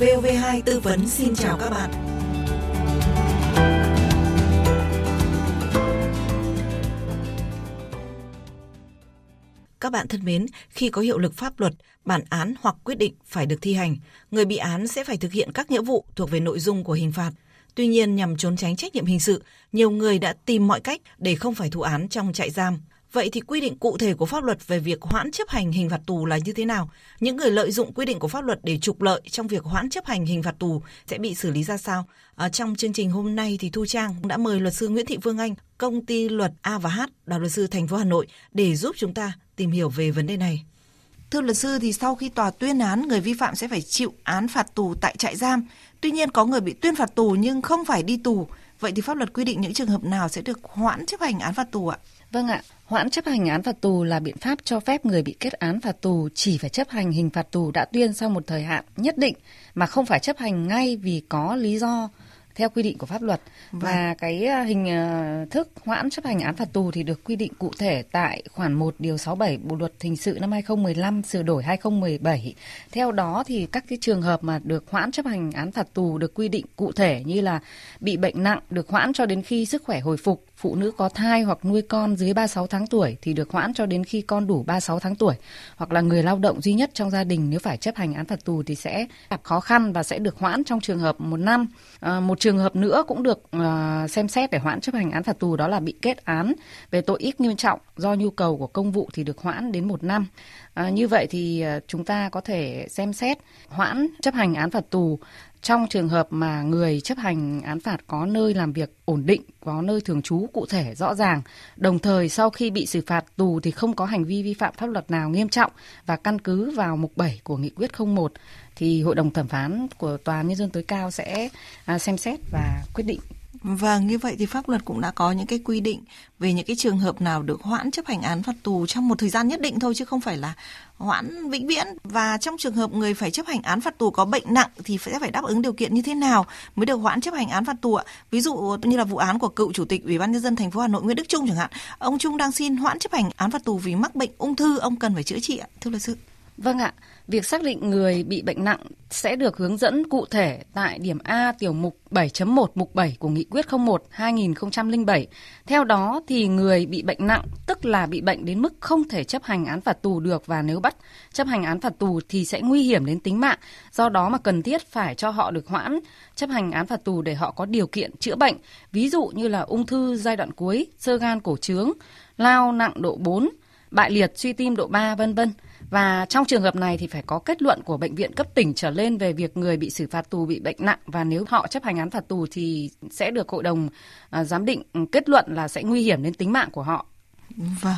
Vv2 tư vấn xin chào các bạn. Các bạn thân mến, khi có hiệu lực pháp luật, bản án hoặc quyết định phải được thi hành, người bị án sẽ phải thực hiện các nghĩa vụ thuộc về nội dung của hình phạt. Tuy nhiên, nhằm trốn tránh trách nhiệm hình sự, nhiều người đã tìm mọi cách để không phải thụ án trong trại giam. Vậy thì quy định cụ thể của pháp luật về việc hoãn chấp hành hình phạt tù là như thế nào? Những người lợi dụng quy định của pháp luật để trục lợi trong việc hoãn chấp hành hình phạt tù sẽ bị xử lý ra sao? À, trong chương trình hôm nay thì Thu Trang đã mời luật sư Nguyễn Thị Phương Anh, công ty luật A và H, đoàn luật sư thành phố Hà Nội để giúp chúng ta tìm hiểu về vấn đề này. Thưa luật sư thì sau khi tòa tuyên án, người vi phạm sẽ phải chịu án phạt tù tại trại giam. Tuy nhiên có người bị tuyên phạt tù nhưng không phải đi tù. Vậy thì pháp luật quy định những trường hợp nào sẽ được hoãn chấp hành án phạt tù ạ? Vâng ạ, hoãn chấp hành án phạt tù là biện pháp cho phép người bị kết án phạt tù chỉ phải chấp hành hình phạt tù đã tuyên sau một thời hạn nhất định mà không phải chấp hành ngay vì có lý do theo quy định của pháp luật vâng. và cái à, hình à, thức hoãn chấp hành án phạt tù thì được quy định cụ thể tại khoản 1 điều 67 Bộ luật hình sự năm 2015 sửa đổi 2017. Theo đó thì các cái trường hợp mà được hoãn chấp hành án phạt tù được quy định cụ thể như là bị bệnh nặng được hoãn cho đến khi sức khỏe hồi phục, phụ nữ có thai hoặc nuôi con dưới 36 tháng tuổi thì được hoãn cho đến khi con đủ 36 tháng tuổi hoặc là người lao động duy nhất trong gia đình nếu phải chấp hành án phạt tù thì sẽ gặp khó khăn và sẽ được hoãn trong trường hợp một năm. À, một trường hợp nữa cũng được à, xem xét để hoãn chấp hành án phạt tù đó là bị kết án về tội ít nghiêm trọng do nhu cầu của công vụ thì được hoãn đến một năm. À, như vậy thì à, chúng ta có thể xem xét hoãn chấp hành án phạt tù trong trường hợp mà người chấp hành án phạt có nơi làm việc ổn định, có nơi thường trú cụ thể rõ ràng, đồng thời sau khi bị xử phạt tù thì không có hành vi vi phạm pháp luật nào nghiêm trọng và căn cứ vào mục 7 của nghị quyết 01 thì Hội đồng thẩm phán của Tòa án Nhân dân tối cao sẽ à, xem xét và quyết định. Vâng, như vậy thì pháp luật cũng đã có những cái quy định về những cái trường hợp nào được hoãn chấp hành án phạt tù trong một thời gian nhất định thôi chứ không phải là hoãn vĩnh viễn và trong trường hợp người phải chấp hành án phạt tù có bệnh nặng thì sẽ phải đáp ứng điều kiện như thế nào mới được hoãn chấp hành án phạt tù ạ? Ví dụ như là vụ án của cựu chủ tịch Ủy ban nhân dân thành phố Hà Nội Nguyễn Đức Trung chẳng hạn, ông Trung đang xin hoãn chấp hành án phạt tù vì mắc bệnh ung thư, ông cần phải chữa trị ạ, thưa luật sư. Vâng ạ, việc xác định người bị bệnh nặng sẽ được hướng dẫn cụ thể tại điểm A tiểu mục 7.1 mục 7 của Nghị quyết 01 2007. Theo đó thì người bị bệnh nặng tức là bị bệnh đến mức không thể chấp hành án phạt tù được và nếu bắt chấp hành án phạt tù thì sẽ nguy hiểm đến tính mạng. Do đó mà cần thiết phải cho họ được hoãn chấp hành án phạt tù để họ có điều kiện chữa bệnh, ví dụ như là ung thư giai đoạn cuối, sơ gan cổ trướng, lao nặng độ 4, bại liệt suy tim độ 3 vân vân. Và trong trường hợp này thì phải có kết luận của bệnh viện cấp tỉnh trở lên về việc người bị xử phạt tù bị bệnh nặng và nếu họ chấp hành án phạt tù thì sẽ được hội đồng à, giám định ừ, kết luận là sẽ nguy hiểm đến tính mạng của họ. Vâng,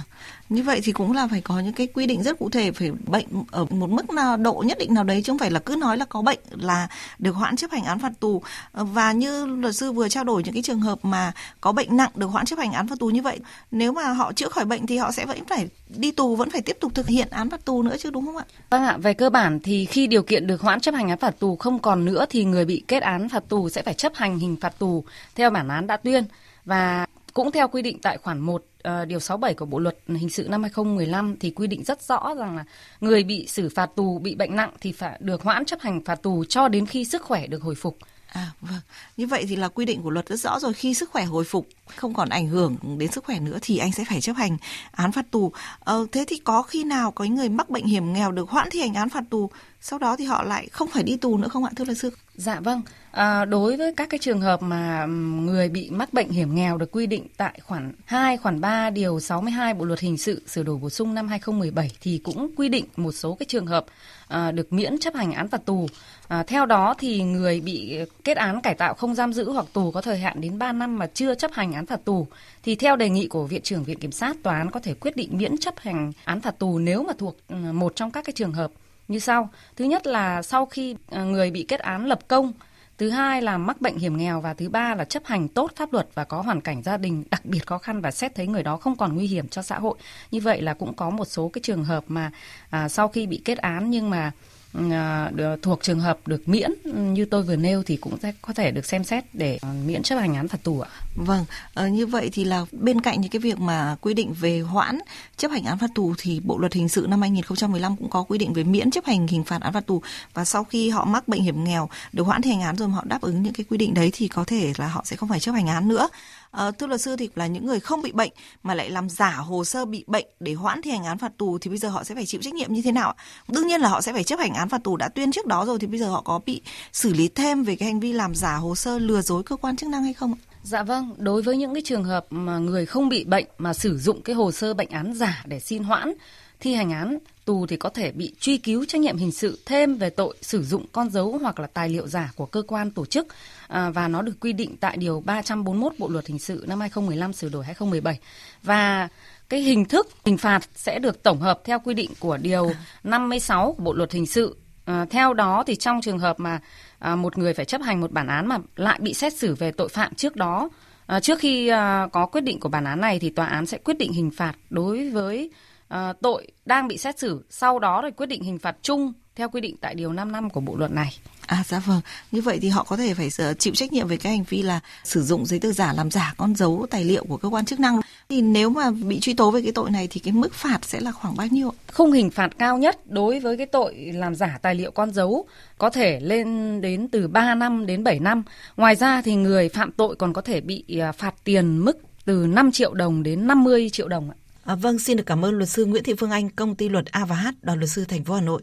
như vậy thì cũng là phải có những cái quy định rất cụ thể phải bệnh ở một mức nào độ nhất định nào đấy chứ không phải là cứ nói là có bệnh là được hoãn chấp hành án phạt tù ờ, và như luật sư vừa trao đổi những cái trường hợp mà có bệnh nặng được hoãn chấp hành án phạt tù như vậy nếu mà họ chữa khỏi bệnh thì họ sẽ vẫn phải đi tù vẫn phải tiếp tục thực hiện án phạt tù nữa chứ đúng không ạ? Vâng ạ, về cơ bản thì khi điều kiện được hoãn chấp hành án phạt tù không còn nữa thì người bị kết án phạt tù sẽ phải chấp hành hình phạt tù theo bản án đã tuyên và cũng theo quy định tại khoản 1 uh, ờ, điều 67 của Bộ luật hình sự năm 2015 thì quy định rất rõ rằng là người bị xử phạt tù bị bệnh nặng thì phải được hoãn chấp hành phạt tù cho đến khi sức khỏe được hồi phục. À vâng, như vậy thì là quy định của luật rất rõ rồi khi sức khỏe hồi phục không còn ảnh hưởng đến sức khỏe nữa thì anh sẽ phải chấp hành án phạt tù. Ờ, thế thì có khi nào có người mắc bệnh hiểm nghèo được hoãn thi hành án phạt tù sau đó thì họ lại không phải đi tù nữa không ạ thưa luật sư? Dạ vâng, à, đối với các cái trường hợp mà người bị mắc bệnh hiểm nghèo được quy định tại khoản 2, khoản 3 điều 62 Bộ luật hình sự sửa đổi bổ sung năm 2017 thì cũng quy định một số cái trường hợp à, được miễn chấp hành án phạt tù. À, theo đó thì người bị kết án cải tạo không giam giữ hoặc tù có thời hạn đến 3 năm mà chưa chấp hành án phạt tù thì theo đề nghị của viện trưởng viện kiểm sát tòa án có thể quyết định miễn chấp hành án phạt tù nếu mà thuộc một trong các cái trường hợp như sau. Thứ nhất là sau khi à, người bị kết án lập công, thứ hai là mắc bệnh hiểm nghèo và thứ ba là chấp hành tốt pháp luật và có hoàn cảnh gia đình đặc biệt khó khăn và xét thấy người đó không còn nguy hiểm cho xã hội. Như vậy là cũng có một số cái trường hợp mà à, sau khi bị kết án nhưng mà Ờ, thuộc trường hợp được miễn như tôi vừa nêu thì cũng sẽ có thể được xem xét để ờ, miễn chấp hành án phạt tù ạ. Vâng, ờ, như vậy thì là bên cạnh những cái việc mà quy định về hoãn chấp hành án phạt tù thì Bộ luật hình sự năm 2015 cũng có quy định về miễn chấp hành hình phạt án phạt tù và sau khi họ mắc bệnh hiểm nghèo được hoãn thi hành án rồi mà họ đáp ứng những cái quy định đấy thì có thể là họ sẽ không phải chấp hành án nữa. À, thưa luật sư thì là những người không bị bệnh mà lại làm giả hồ sơ bị bệnh để hoãn thi hành án phạt tù thì bây giờ họ sẽ phải chịu trách nhiệm như thế nào? Đương nhiên là họ sẽ phải chấp hành án phạt tù đã tuyên trước đó rồi thì bây giờ họ có bị xử lý thêm về cái hành vi làm giả hồ sơ lừa dối cơ quan chức năng hay không? Dạ vâng, đối với những cái trường hợp mà người không bị bệnh mà sử dụng cái hồ sơ bệnh án giả để xin hoãn thi hành án tù thì có thể bị truy cứu trách nhiệm hình sự thêm về tội sử dụng con dấu hoặc là tài liệu giả của cơ quan tổ chức à, và nó được quy định tại điều 341 Bộ luật hình sự năm 2015 sửa đổi 2017 và cái hình thức hình phạt sẽ được tổng hợp theo quy định của điều 56 của Bộ luật hình sự. À, theo đó thì trong trường hợp mà à, một người phải chấp hành một bản án mà lại bị xét xử về tội phạm trước đó à, trước khi à, có quyết định của bản án này thì tòa án sẽ quyết định hình phạt đối với à, tội đang bị xét xử sau đó rồi quyết định hình phạt chung theo quy định tại điều 5 năm của bộ luật này. À dạ vâng, như vậy thì họ có thể phải chịu trách nhiệm về cái hành vi là sử dụng giấy tờ giả làm giả con dấu tài liệu của cơ quan chức năng. Thì nếu mà bị truy tố về cái tội này thì cái mức phạt sẽ là khoảng bao nhiêu? Khung hình phạt cao nhất đối với cái tội làm giả tài liệu con dấu có thể lên đến từ 3 năm đến 7 năm. Ngoài ra thì người phạm tội còn có thể bị à, phạt tiền mức từ 5 triệu đồng đến 50 triệu đồng ạ. À, vâng, xin được cảm ơn luật sư Nguyễn Thị Phương Anh, công ty luật A và H, đoàn luật sư thành phố Hà Nội.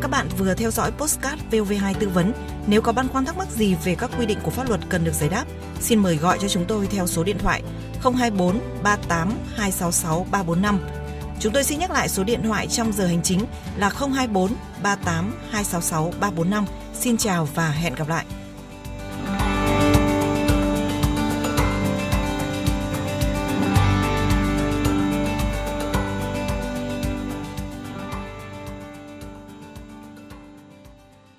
Các bạn vừa theo dõi postcard VOV2 tư vấn. Nếu có băn khoăn thắc mắc gì về các quy định của pháp luật cần được giải đáp, xin mời gọi cho chúng tôi theo số điện thoại 024 38 266 345. Chúng tôi xin nhắc lại số điện thoại trong giờ hành chính là 024 38 266 345. Xin chào và hẹn gặp lại.